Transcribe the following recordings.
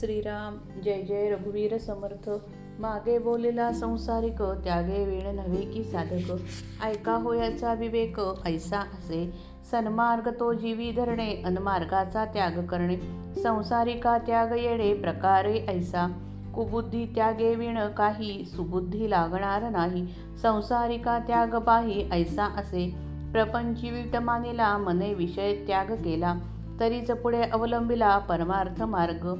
श्रीराम जय जय रघुवीर समर्थ. मागे बोलेला संसारिक त्यागे वेळ नव्हे की साधक. ऐका होयाचा विवेक ऐसा असे. सन्मार्ग तो जीवी धरणे अनमार्गाचा त्याग करणे. संसारिका त्याग येणे प्रकारे ऐसा. कुबुद्धी त्यागे विण काही सुबुद्धी लागणार नाही. संसारिका त्याग पाही ऐसा असे. प्रपंची विट मानिला मने विषय त्याग केला. तरीच पुढे अवलंबिला परमार्थ मार्ग.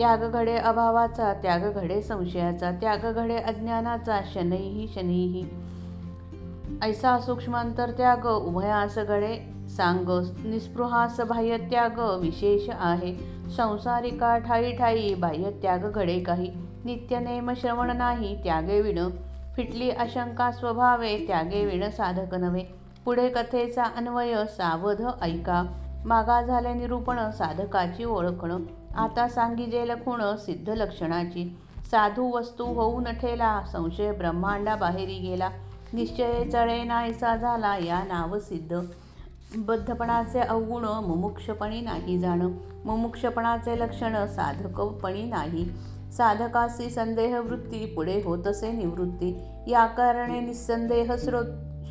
त्याग घडे अभावाचा त्याग घडे संशयाचा त्याग घडे अज्ञानाचा शनैही शनैही ऐसा सूक्ष्मांतर त्याग उभयास घडे सांग निस्पृहास बाह्य त्याग विशेष आहे. संसारिका ठाई ठाई बाह्य त्याग घडे काही. नित्यनेम श्रवण नाही त्यागे विण. फिटली अशंका स्वभावे त्यागे विण साधक नव्हे. पुढे कथेचा अन्वय सावध ऐका. मागा झाले निरूपण साधकाची ओळखणं. आता सांगिजेल खुण सिद्ध लक्षणाची. साधू वस्तू होऊन ठेला संशय ब्रह्मांडा बाहेरी गेला. निश्चय चळे नाहीसा झाला या नाव सिद्ध. बद्धपणाचे अवगुण मुमुक्षपणी नाही जाणं. मुमुक्षपणाचे लक्षण साधकपणी नाही. साधकासी संदेह वृत्ती पुढे होत असे निवृत्ती. या कारणे निसंदेह स्रो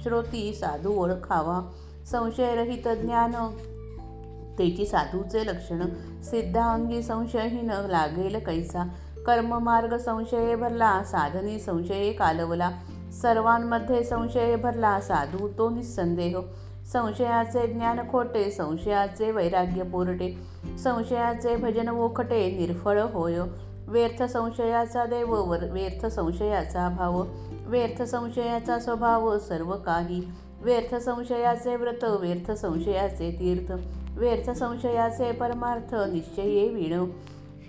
श्रोती साधू ओळखावा. संशयरहित ज्ञान तेची साधूचे लक्षण. सिद्धांगी संशयहीन लागेल कैसा. कर्ममार्ग संशय भरला साधनी संशय कालवला. सर्वांमध्ये संशय भरला साधू तो निसंदेह संशयाचे ज्ञान खोटे संशयाचे वैराग्य पोरटे. संशयाचे भजन वोखटे निर्फळ होय. व्यर्थ संशयाचा देव वर व्यर्थ संशयाचा भाव. व्यर्थ संशयाचा स्वभाव सर्व काही. व्यर्थ संशयाचे व्रत व्यर्थ संशयाचे तीर्थ. व्यर्थ संशयाचे परमार्थ निश्चये विण.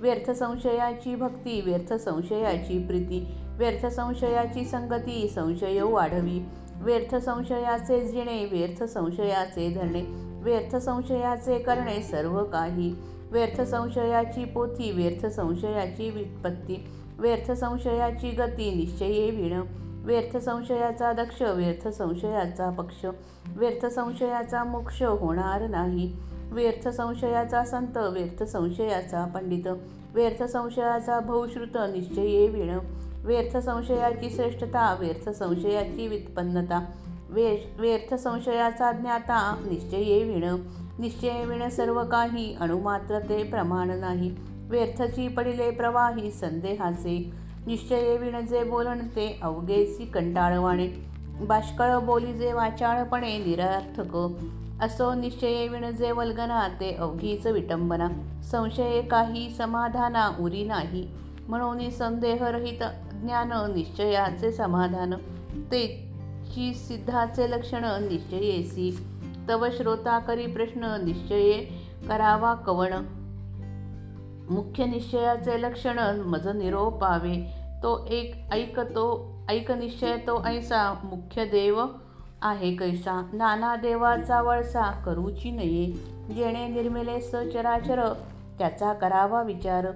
व्यर्थ संशयाची भक्ती व्यर्थ संशयाची प्रीती. व्यर्थ संशयाची संगती संशय वाढवी. व्यर्थ संशयाचे जिणे व्यर्थ संशयाचे धरणे. व्यर्थ संशयाचे करणे सर्व काही. व्यर्थ संशयाची पोथी व्यर्थ संशयाची व्युत्पत्ती. व्यर्थ संशयाची गती निश्चये विण. व्यर्थ संशयाचा दक्ष व्यर्थ संशयाचा पक्ष. व्यर्थ संशयाचा मोक्ष होणार नाही. व्यर्थ संशयाचा संत व्यर्थ संशयाचा पंडित. व्यर्थ संशयाचा भौश्रुत निश्चये विण. व्यर्थ संशयाची श्रेष्ठता व्यर्थ संशयाची व्युत्पन्नता. व्यर्थ संशयाचा ज्ञाता निश्चये विण. निश्चय विण सर्व काही अणुमात्र ते प्रमाण नाही. व्यर्थची पडिले प्रवाही संदेहाचे. निश्चये विण जे बोलण ते अवघेची कंटाळवाणे. बाष्कळ बोली जे वाचाळपणे निरर्थक. असो निश्चये विणजे वल्गना ते अवघीच विटंबना. संशये काही समाधाना उरी नाही. म्हणून संदेहरहित ज्ञान निश्चयाचे समाधान. तेची सिद्धाचे लक्षण निश्चयेसी. तव श्रोता करी प्रश्न निश्चये करावा कवण. मुख्य निश्चयाचे लक्षण मज निरोपावे. तो एक ऐकतो ऐक निश्चय तो ऐसा मुख्य देव. आहे कैसा? नाना देवाचा वळसा करूची नये. जेणे निर्मिले सचराचर त्याचा करावा विचार.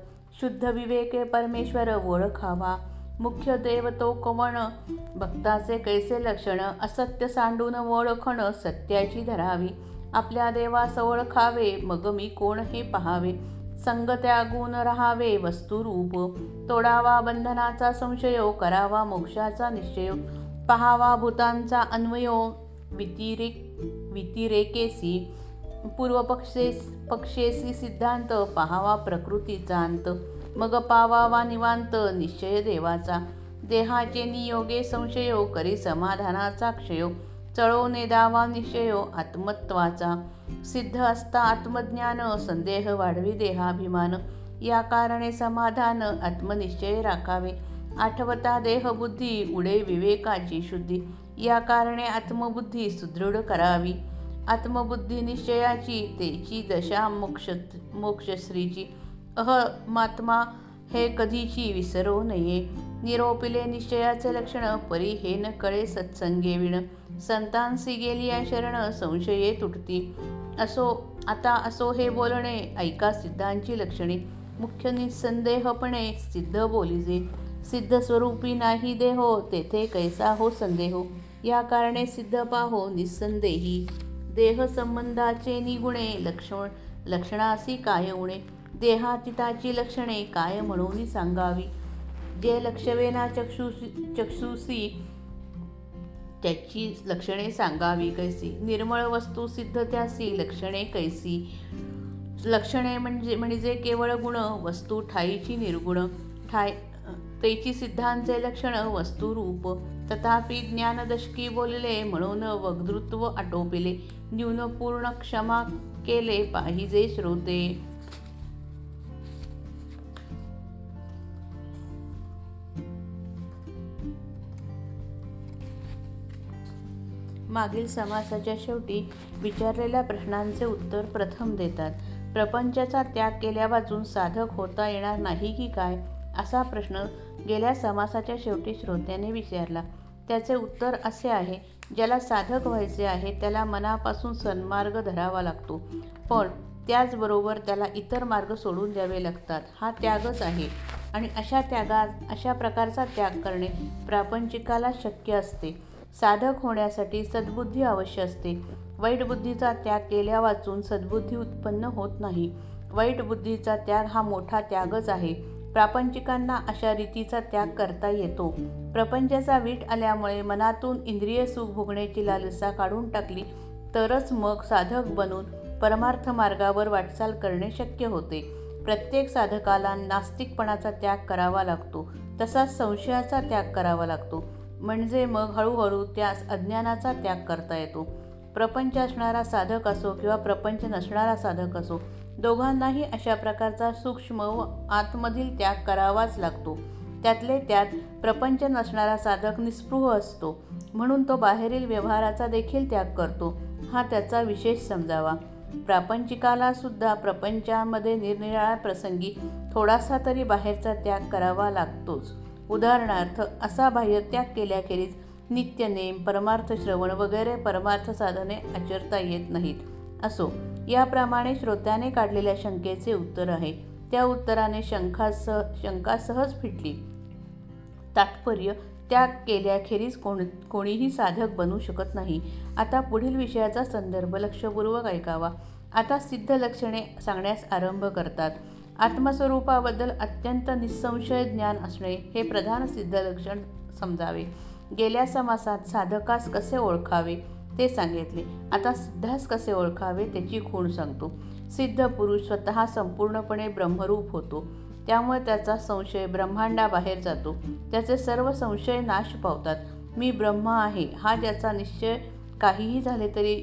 शुद्ध विवेके परमेश्वर ओळखावा. मुख्य देव तो कवण भक्ताचे कैसे लक्षण? असत्य सांडून ओळखण सत्याची धरावी. आपल्या देवास ओळखावे मग मी कोण हे पहावे? संग त्यागून राहावे वस्तुरूप. तोडावा बंधनाचा संशयो करावा मोक्षाचा निश्चय. पहावा भूतांचा अन्वयो वितिरेक वितिरेकेसी पूर्वपक्षेस पक्षेसी सिद्धांत पहावा प्रकृतीचा अंत मग पावावा निवांत निश्चय देवाचा देहाचे नियोगे संशयो करी समाधानाचा क्षयो चळवणे दावा निश्चयो आत्मत्वाचा सिद्ध असता आत्मज्ञान संदेह वाढवी देहाभिमान या कारणे समाधान आत्मनिश्चय राखावे आठवता देहबुद्धी उडे विवेकाची शुद्धी. या कारणे आत्मबुद्धी सुदृढ करावी. आत्मबुद्धी निश्चयाची तेची दशा मोक्ष मोक्षश्रीची. अहमात्मा हे कधीची विसरो नये. निरोपिले निश्चयाचे लक्षण परी हे न कळे सत्संगे विण. संतांसी गेली या शरण संशये तुटती. असो आता असो हे बोलणे ऐका सिद्धांची लक्षणे. मुख्य निसंदेहपणे सिद्ध बोलिजे. सिद्ध स्वरूपी नाही देहो तेथे कैसा हो संदेहो? या कारणे सिद्ध पाहो निसंदेही. देह संबंधाचे निगुणे लक्षण लक्षणासी काय उणे? देहातीताची लक्षणे काय म्हणून सांगावी? जे लक्षवेना चक्षुषी चक्षुसी त्याची लक्षणे सांगावी कैसी? निर्मळ वस्तू सिद्ध त्यासी लक्षणे कैसी? लक्षणे म्हणजे म्हणजे केवळ गुण वस्तू ठाईची निर्गुण ठाय तैची सिद्धांचे लक्षण वस्तुरूप तथापि ज्ञानदशकी बोलले म्हणून वक्तृत्व आटोपिले न्यूनपूर्ण क्षमा केले पाहिजे श्रोते. मागील समासाच्या शेवटी विचारलेल्या प्रश्नांचे उत्तर प्रथम देतात. प्रपंचाचा त्याग केल्यावाचून साधक होता येणार नाही की काय? असा प्रश्न गेल्या समासाच्या शेवटी श्रोत्याने विचारला. त्याचे उत्तर असे आहे ज्याला साधक व्हायचे आहे त्याला मनापासून सन्मार्ग धरावा लागतो. पण त्याचबरोबर त्याला इतर मार्ग सोडून द्यावे लागतात. हा त्यागच आहे. आणि अशा त्यागा अशा प्रकारचा त्याग करणे प्रापंचिकाला शक्य असते. साधक होण्यासाठी सद्बुद्धी अवश्य असते. वाईट बुद्धीचा त्याग केल्या वाचून सद्बुद्धी उत्पन्न होत नाही. वाईट बुद्धीचा त्याग हा मोठा त्यागच आहे. प्रापंचिकांना अशा रीतीचा त्याग करता येतो. प्रपंचाचा वीट आल्यामुळे मनातून इंद्रिय सुख भोगण्याची लालसा काढून टाकली तरच मग साधक बनून परमार्थ मार्गावर वाटचाल करणे शक्य होते. प्रत्येक साधकाला नास्तिकपणाचा त्याग करावा लागतो तसाच संशयाचा त्याग करावा लागतो. म्हणजे मग हळूहळू त्यास अज्ञानाचा त्याग करता येतो. प्रपंच असणारा साधक असो किंवा प्रपंच नसणारा साधक असो दोघांनाही अशा प्रकारचा सूक्ष्म व आतमधील त्याग करावाच लागतो. त्यातले त्यात प्रपंच नसणारा साधक निस्पृह असतो. म्हणून तो बाहेरील व्यवहाराचा देखील त्याग करतो. हा त्याचा विशेष समजावा. प्रापंचिकाला सुद्धा प्रपंचामध्ये निरनिराळ्या प्रसंगी थोडासा तरी बाहेरचा त्याग करावा लागतोच. उदाहरणार्थ असा बाह्य त्याग केल्याखेरीज नित्यनेम परमार्थ श्रवण वगैरे परमार्थ साधने आचरता येत नाहीत. असो याप्रमाणे श्रोत्याने काढलेल्या शंकेचे उत्तर आहे. त्या उत्तराने शंकासह शंका सहज फिटली. तात्पर्य त्या केल्याखेरीज कोण कोणीही साधक बनू शकत नाही. आता पुढील विषयाचा संदर्भ लक्षपूर्वक ऐकावा. आता सिद्ध लक्षणे सांगण्यास आरंभ करतात. आत्मस्वरूपाबद्दल अत्यंत निसंशय ज्ञान असणे हे प्रधान सिद्ध लक्षण समजावे. गेल्या समासात साधकास कसे ओळखावे? ते सांगितले. आता सिद्धास कसे ओळखावे त्याची खूण सांगतो. सिद्ध पुरुष स्वतः संपूर्णपणे ब्रह्मरूप होतो. त्यामुळे त्याचा संशय ब्रह्मांडाबाहेर जातो. त्याचे सर्व संशय नाश पावतात. मी ब्रह्म आहे. हा ज्याचा निश्चय काहीही झाले तरी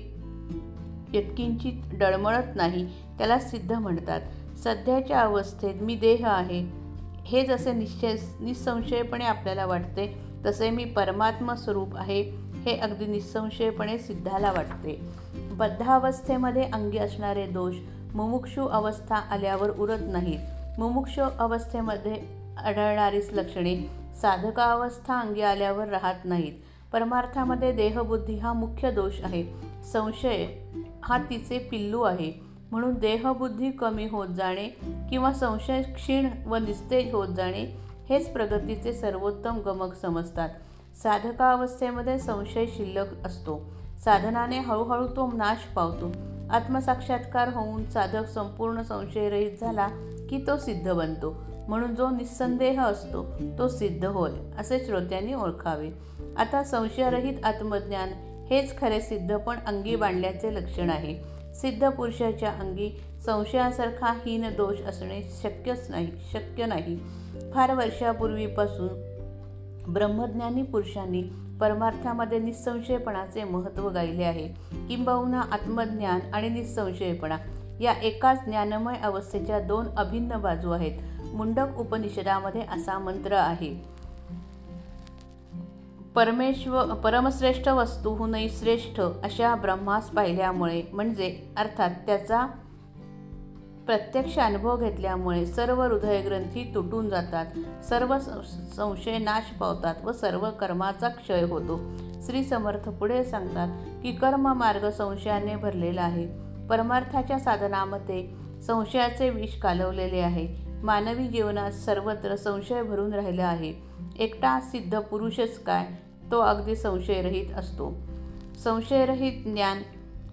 यत्किंचित डळमळत नाही त्याला सिद्ध म्हणतात. सध्याच्या अवस्थेत मी देह आहे. हे जसे निश्चय निसंशयपणे आपल्याला वाटते तसे मी परमात्मा स्वरूप आहे. हे अगदी निसंशयपणे सिद्धाला वाटते. बद्धावस्थेमध्ये अंगी असणारे दोष मुमुक्षू अवस्था आल्यावर उरत नाहीत. मुमुक्षू अवस्थेमध्ये आढळणारीच लक्षणे साधकावस्था अंगी आल्यावर राहत नाहीत. परमार्थामध्ये देहबुद्धी हा मुख्य दोष आहे. संशय हा तिचे पिल्लू आहे. म्हणून देहबुद्धी कमी होत जाणे किंवा संशय क्षीण व निस्तेज होत जाणे हेच प्रगतीचे सर्वोत्तम गमक समजतात. साधकावस्थेमध्ये संशय शिल्लक असतो. साधनाने हळूहळू तो नाश पावतो. आत्मसाक्षात्कार होऊन साधक संपूर्ण संशयरहित झाला की तो सिद्ध बनतो. म्हणून जो निस्संदेह असतो तो सिद्ध होय असे श्रोत्यांनी ओळखावे. आता संशयरहित आत्मज्ञान हेच खरे सिद्ध पण अंगी बांधल्याचे लक्षण आहे. सिद्ध पुरुषाच्या अंगी संशयासारखा हीन दोष असणे शक्यच नाही शक्य नाही. फार वर्षापूर्वीपासून ब्रह्मज्ञानी पुरुषांनी परमार्थामध्ये निसंशयपणाचे महत्त्व गायले आहे. किंबहुना आत्मज्ञान आणि निसंशयपणा या एकाच ज्ञानमय अवस्थेच्या दोन अभिन्न बाजू आहेत. मुंडक उपनिषदामध्ये असा मंत्र आहे. परमेश्वर परमश्रेष्ठ वस्तूहूनही श्रेष्ठ अशा ब्रह्मास पाहिल्यामुळे म्हणजे अर्थात त्याचा प्रत्यक्ष अनुभव घेतल्यामुळे सर्व हृदयग्रंथी तुटून जातात सर्व संशय नाश पावतात व सर्व कर्माचा क्षय होतो. श्री समर्थ पुढे सांगतात की कर्म मार्ग संशयाने भरलेला आहे. परमार्थाच्या साधनामध्ये संशयाचे विष कालवलेले आहे. मानवी जीवनात सर्वत्र संशय भरून राहिला आहे. एकटा सिद्ध पुरुषच काय तो अगदी संशयरहित असतो. संशयरहित ज्ञान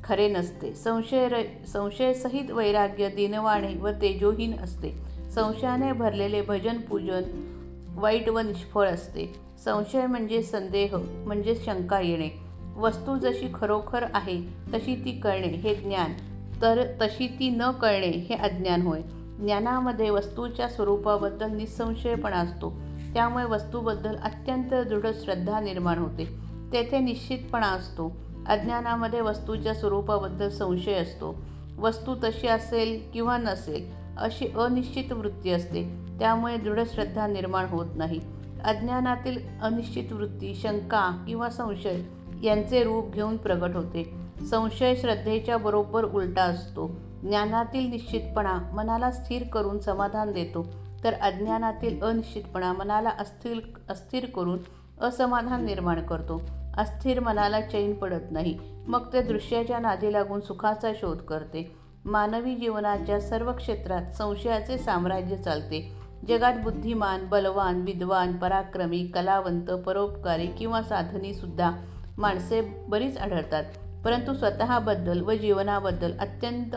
खरे नसते. संशय र संशयसहित वैराग्य दिनवाणे व तेजोहीन असते. संशयाने भरलेले भजन पूजन वाईट व निष्फळ असते. संशय म्हणजे संदेह म्हणजे शंका येणे. वस्तू जशी खरोखर आहे तशी ती कळणे हे ज्ञान. तर तशी ती न कळणे हे अज्ञान होय. ज्ञानामध्ये वस्तूच्या स्वरूपाबद्दल निसंशयपणा असतो. त्यामुळे वस्तूबद्दल अत्यंत दृढ श्रद्धा निर्माण होते. तेथे निश्चितपणा असतो. अज्ञानामध्ये वस्तूच्या स्वरूपाबद्दल संशय असतो. वस्तू तशी असेल किंवा नसेल अशी अनिश्चित वृत्ती असते. त्यामुळे दृढ श्रद्धा निर्माण होत नाही. अज्ञानातील अनिश्चित वृत्ती शंका किंवा संशय यांचे रूप घेऊन प्रगट होते. संशय श्रद्धेच्या बरोबर उलटा असतो. ज्ञानातील निश्चितपणा मनाला स्थिर करून समाधान देतो. तर अज्ञानातील अनिश्चितपणा मनाला अस्थिर अस्थिर करून असमाधान निर्माण करतो. अस्थिर मनाला चैन पडत नाही. मग ते दृश्याच्या नादी लागून सुखाचा शोध करते. मानवी जीवनाच्या सर्व क्षेत्रात संशयाचे साम्राज्य चालते जगात बुद्धिमान बलवान विद्वान पराक्रमी कलावंत परोपकारी किंवा साधनी सुद्धा माणसे बरीच आढळतात. परंतु स्वतःबद्दल व जीवनाबद्दल अत्यंत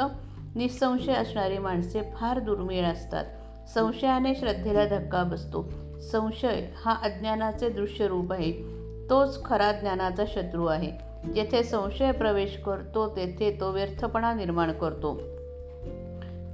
निसंशय असणारी माणसे फार दुर्मिळ असतात. संशयाने श्रद्धेला धक्का बसतो. संशय हा अज्ञानाचे दृश्य रूप आहे. तोच खरा ज्ञानाचा शत्रू आहे. जेथे संशय प्रवेश करतो तेथे तो व्यर्थपणा निर्माण करतो.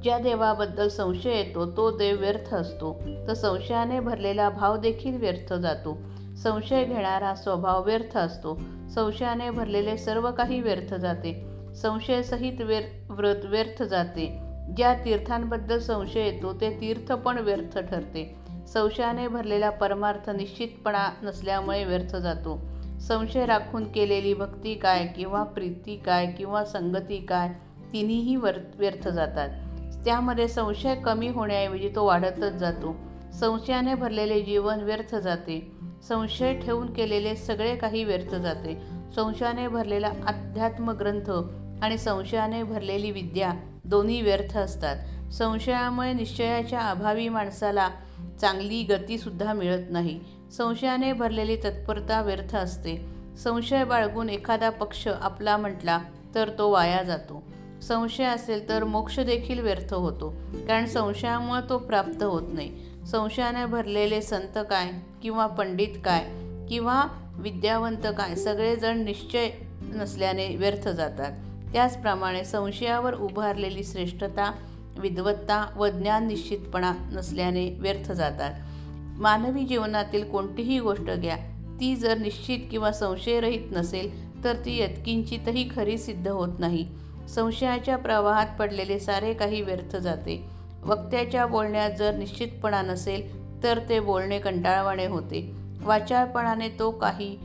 ज्या देवाबद्दल संशय येतो तो देव व्यर्थ असतो. तर संशयाने भरलेला भाव देखील व्यर्थ जातो. संशय घेणारा स्वभाव व्यर्थ असतो. संशयाने भरलेले सर्व काही व्यर्थ जाते. संशयसहित व्यर् व्रत व्यर्थ जाते. ज्या तीर्थांबद्दल संशय येतो ते तीर्थ पण व्यर्थ ठरते. संशयाने भरलेला परमार्थ निश्चितपणा नसल्यामुळे व्यर्थ जातो. संशय राखून केलेली भक्ती काय किंवा प्रीती काय किंवा संगती काय तिन्हीही वर व्यर्थ जातात. त्यामध्ये संशय कमी होण्याऐवजी तो वाढतच जातो. संशयाने भरलेले जीवन व्यर्थ जाते. संशय ठेवून केलेले सगळे काही व्यर्थ जाते. संशयाने भरलेला अध्यात्म ग्रंथ आणि संशयाने भरलेली विद्या दोन्ही व्यर्थ असतात. संशयामुळे निश्चयाच्या अभावी माणसाला चांगली गतीसुद्धा मिळत नाही. संशयाने भरलेली तत्परता व्यर्थ असते. संशय बाळगून एखादा पक्ष आपला म्हटला तर तो वाया जातो. संशय असेल तर मोक्ष देखील व्यर्थ होतो. कारण संशयामुळे तो प्राप्त होत नाही. संशयाने भरलेले संत काय किंवा पंडित काय किंवा विद्यावंत काय सगळेजण निश्चय नसल्याने व्यर्थ जातात. त्याचप्रमाणे संशयावर उभारलेली श्रेष्ठता विद्वत्ता व ज्ञान निश्चितपणा नसल्याने व्यर्थ जातात. मानवी जीवनातील कोणतीही गोष्ट घ्या ती जर निश्चित किंवा संशयरहित नसेल तर ती यत्किंचितही खरी सिद्ध होत नाही. संशयाच्या प्रवाहात पडलेले सारे काही व्यर्थ जाते. वक्त्याच्या बोलण्यात जर निश्चितपणा नसेल तर ते बोलणे कंटाळवाणे होते. वाचाळपणाने तो काही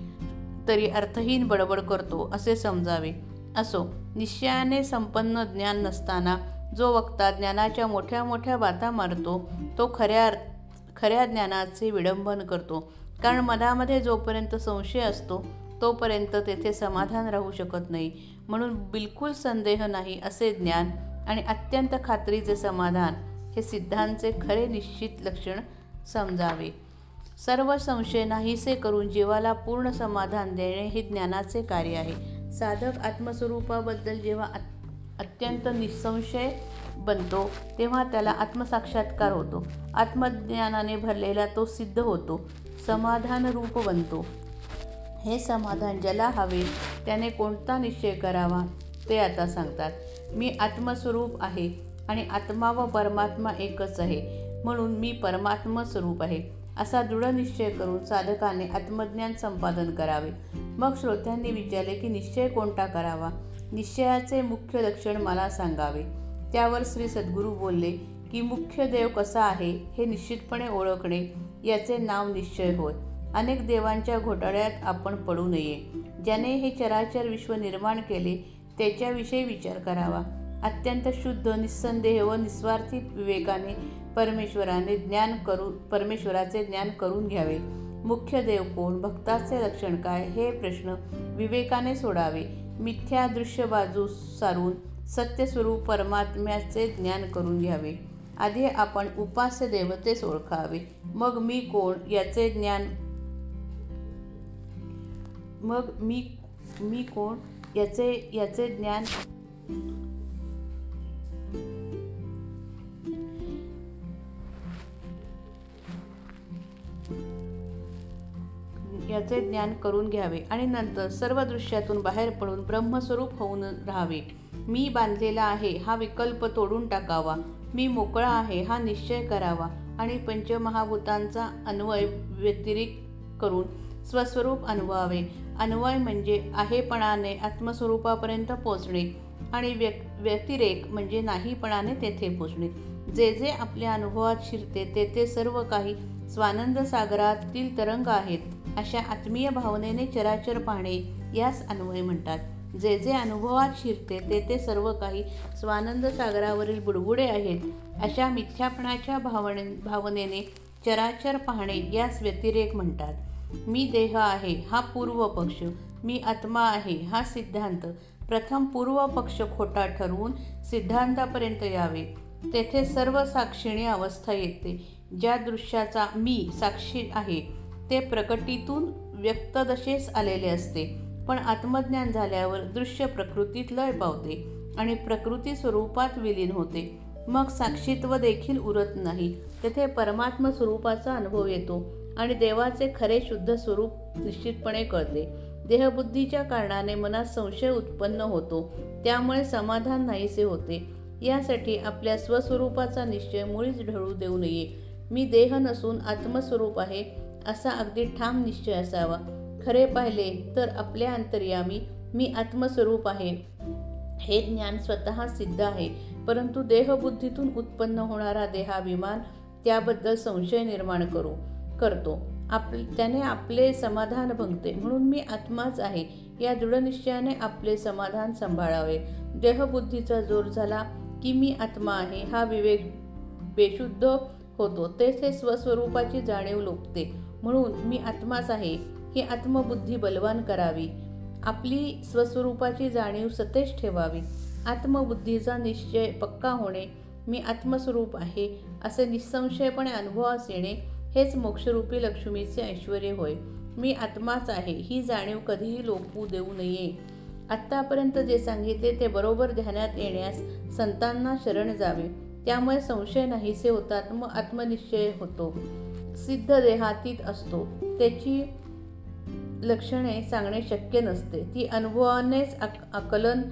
तरी अर्थहीन बडबड करतो असे समजावे. असो निश्चयाने संपन्न ज्ञान नसताना जो वक्ता ज्ञानाच्या मोठ्या मोठ्या बाता मारतो तो खऱ्या खऱ्या ज्ञानाचे विडंबन करतो. कारण मनामध्ये जोपर्यंत संशय असतो तोपर्यंत तेथे समाधान राहू शकत नाही. म्हणून बिलकुल संदेह नाही असे ज्ञान आणि अत्यंत खात्रीचे समाधान हे सिद्धांचे खरे निश्चित लक्षण समजावे. सर्व संशय नाहीसे करून जीवाला पूर्ण समाधान देणे हे ज्ञानाचे कार्य आहे. साधक आत्मस्वरूपाबद्दल जेव्हा अत्यंत निसंशय बनतो तेव्हा त्याला आत्मसाक्षात्कार होतो. आत्मज्ञानाने भरलेला तो सिद्ध होतो. समाधान रूप बनतो. हे समाधान ज्याला हवे त्याने कोणता निश्चय करावा ते आता सांगतात. मी आत्मस्वरूप आहे आणि आत्मा व परमात्मा एकच आहे म्हणून मी परमात्मा स्वरूप आहे. असा दृढ निश्चय करून साधकाने आत्मज्ञान संपादन करावे. मग श्रोत्यांनी विचारले की निश्चय कोणता करावा? निश्चयाचे मुख्य लक्षण मला सांगावे. त्यावर श्री सद्गुरू बोलले की मुख्य देव कसा आहे हे निश्चितपणे ओळखणे याचे नाव निश्चय होय. अनेक देवांच्या घोटाळ्यात आपण पडू नये. ज्याने हे चराचर विश्व निर्माण केले त्याच्याविषयी विचार करावा. अत्यंत शुद्ध निस्संदेह व निस्वार्थी विवेकाने परमेश्वराने ज्ञान करू परमेश्वराचे ज्ञान करून घ्यावे. मुख्य देव कोण? भक्ताचे लक्षण काय? हे प्रश्न विवेकाने सोडावे. मिथ्या दृश्य बाजू सारून सत्यस्वरूप परमात्म्याचे ज्ञान करून घ्यावे. आधी आपण उपास्य देवतेस ओळखावे मग मी कोण? याचे ज्ञान मग मी मी कोण? याचे याचे ज्ञान याचे ज्ञान करून घ्यावे आणि नंतर सर्व दृश्यातून बाहेर पडून ब्रह्मस्वरूप होऊन राहावे. मी बांधलेला आहे हा विकल्प तोडून टाकावा. मी मोकळा आहे हा निश्चय करावा. आणि पंचमहाभूतांचा अन्वय व्यतिरिक्त करून स्वस्वरूप अनुभवावे. अन्वय म्हणजे आहेपणाने आत्मस्वरूपापर्यंत पोचणे आणि व्य व्यतिरेक म्हणजे नाहीपणाने तेथे पोचणे जे जे आपल्या अनुभवात शिरते तेथे ते सर्व काही स्वानंद सागरातील तरंग आहेत. अशा आत्मीय भावनेने चराचर पाहणे यास अन्वय म्हणतात. जे जे अनुभवात शिरते ते ते सर्व काही स्वानंद सागरावरील बुडबुडे आहेत. अशा मिथ्यापणाच्या भावने भावनेने चराचर पाहणे यास व्यतिरेक म्हणतात. मी देह आहे हा पूर्व पक्ष. मी आत्मा आहे हा सिद्धांत. प्रथम पूर्व पक्ष खोटा ठरवून सिद्धांतापर्यंत यावे. तेथे सर्व साक्षिणी अवस्था येते. ज्या दृश्याचा मी साक्षी आहे ते प्रकटीतून व्यक्तदशेस आलेले असते पण आत्मज्ञान झाल्यावर दृश्य प्रकृतीत लय पावते आणि प्रकृती स्वरूपात विलीन होते. मग साक्षीत्व देखील उरत नाही. तेथे परमात्म स्वरूपाचा अनुभव येतो आणि देवाचे खरे शुद्ध स्वरूप निश्चितपणे कळते. देहबुद्धीच्या कारणाने मनात संशय उत्पन्न होतो त्यामुळे समाधान नाहीसे होते. यासाठी आपल्या स्वस्वरूपाचा निश्चय मुळीच ढळू देऊ नये. मी देह नसून आत्मस्वरूप आहे असा अगदी ठाम निश्चय असावा. खरे पाहिले तर आपल्या अंतर्यामी मी आत्मस्वरूप आहे. हे ज्ञान स्वतः सिद्ध आहे. परंतु देहबुद्धीतून उत्पन्न होणारा देहाभिमान त्याबद्दल संशय निर्माण करू करतो. आप त्याने आपले समाधान भंगते. म्हणून मी आत्माच आहे. या दृढनिश्चयाने आपले समाधान सांभाळावे. देहबुद्धीचा जोर झाला की मी आत्मा आहे हा विवेक बेशुद्ध होतो. तेथे स्वस्वरूपाची जाणीव लोपते. म्हणून मी आत्माच आहे. ही आत्मबुद्धी बलवान करावी. आपली स्वस्वरूपाची जाणीव सतेज ठेवावी. आत्मबुद्धीचा निश्चय पक्का होणे मी आत्मस्वरूप आहे असे निसंशयपणे अनुभवास येणे हेच मोक्षरूपी लक्ष्मीचे ऐश्वर होय. मी आत्माच आहे ही जाणीव कधीही लोपू देऊ नये. आत्तापर्यंत जे सांगितले ते बरोबर ध्यानात येण्यास संतांना शरण जावे. त्यामुळे संशय नाहीसे होतात मग आत्मनिश्चय होतो. सिद्ध देहातीत असतो. त्याची लक्षणे सांगणे शक्य नसते. ती अनुभवानेच आकलन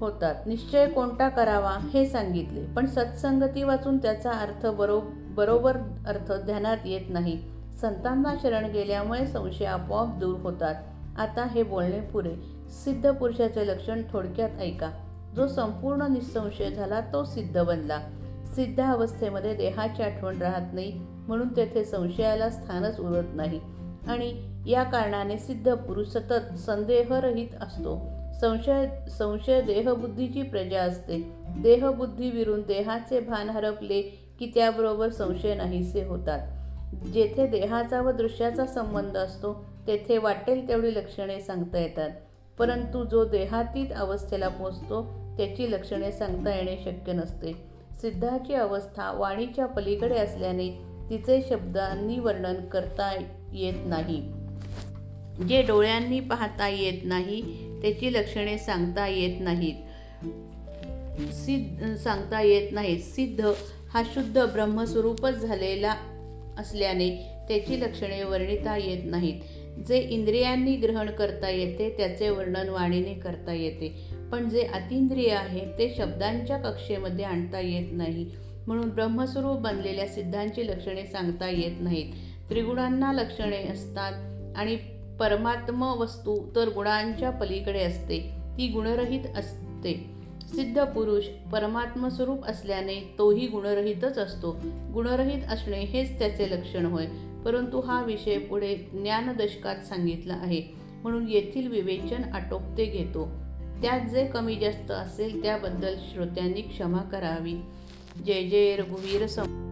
होतात. निश्चय कोणता करावा हे सांगितले. पण सत्संगती वाचून त्याचा अर्थ बरो बरोबर अर्थ ध्यानात येत नाही. संतांना शरण गेल्यामुळे संशय आपोआप दूर होतात. आता हे बोलणे पुरे. सिद्ध पुरुषाचे लक्षण थोडक्यात ऐका. जो संपूर्ण निसंशय झाला तो सिद्ध बनला. सिद्ध अवस्थेमध्ये देहाची आठवण राहत नाही म्हणून तेथे संशयाला स्थानच उरत नाही. आणि या कारणाने सिद्ध पुरुष सतत संदेहरहित असतो. संशय संशय देहबुद्धीची प्रजा असते. देहबुद्धी विरून देहाचे भान हरपले की त्याबरोबर संशय नाहीसे होतात. जेथे देहाचा व दृश्याचा संबंध असतो तेथे वाटेल तेवढी लक्षणे सांगता येतात. परंतु जो देहातीत अवस्थेला पोचतो त्याची लक्षणे सांगता येणे शक्य नसते. सिद्धाची अवस्था वाणीच्या पलीकडे असल्याने तिचे शब्दांनी वर्णन करता येत नाही. जे डोळ्यांनी पाहता येत नाही त्याची लक्षणे सांगता येत नाहीत. सिद्ध सांगता येत नाहीत. सिद्ध हा शुद्ध ब्रह्मस्वरूपच झालेला असल्याने त्याची लक्षणे वर्णिता येत नाहीत. जे इंद्रियांनी ग्रहण करता येते त्याचे वर्णन वाणीने करता येते. पण जे अतिंद्रिय आहे ते शब्दांच्या कक्षेमध्ये आणता येत नाही. म्हणून ब्रह्मस्वरूप बनलेल्या सिद्धांची लक्षणे सांगता येत नाहीत. त्रिगुणांना लक्षणे असतात आणि परमात्म वस्तू तर गुणांच्या पलीकडे असते. ती गुणरहित असते. सिद्ध पुरुष परमात्मस्वरूप असल्याने तोही गुणरहितच असतो. गुणरहित असणे हेच त्याचे लक्षण होय. परंतु हा विषय पुढे ज्ञानदशकात सांगितला आहे. म्हणून येथील विवेचन आटोपते घेतो. त्यात जे कमी जास्त असेल त्याबद्दल श्रोत्यांनी क्षमा करावी. जय जय रघुवीर सम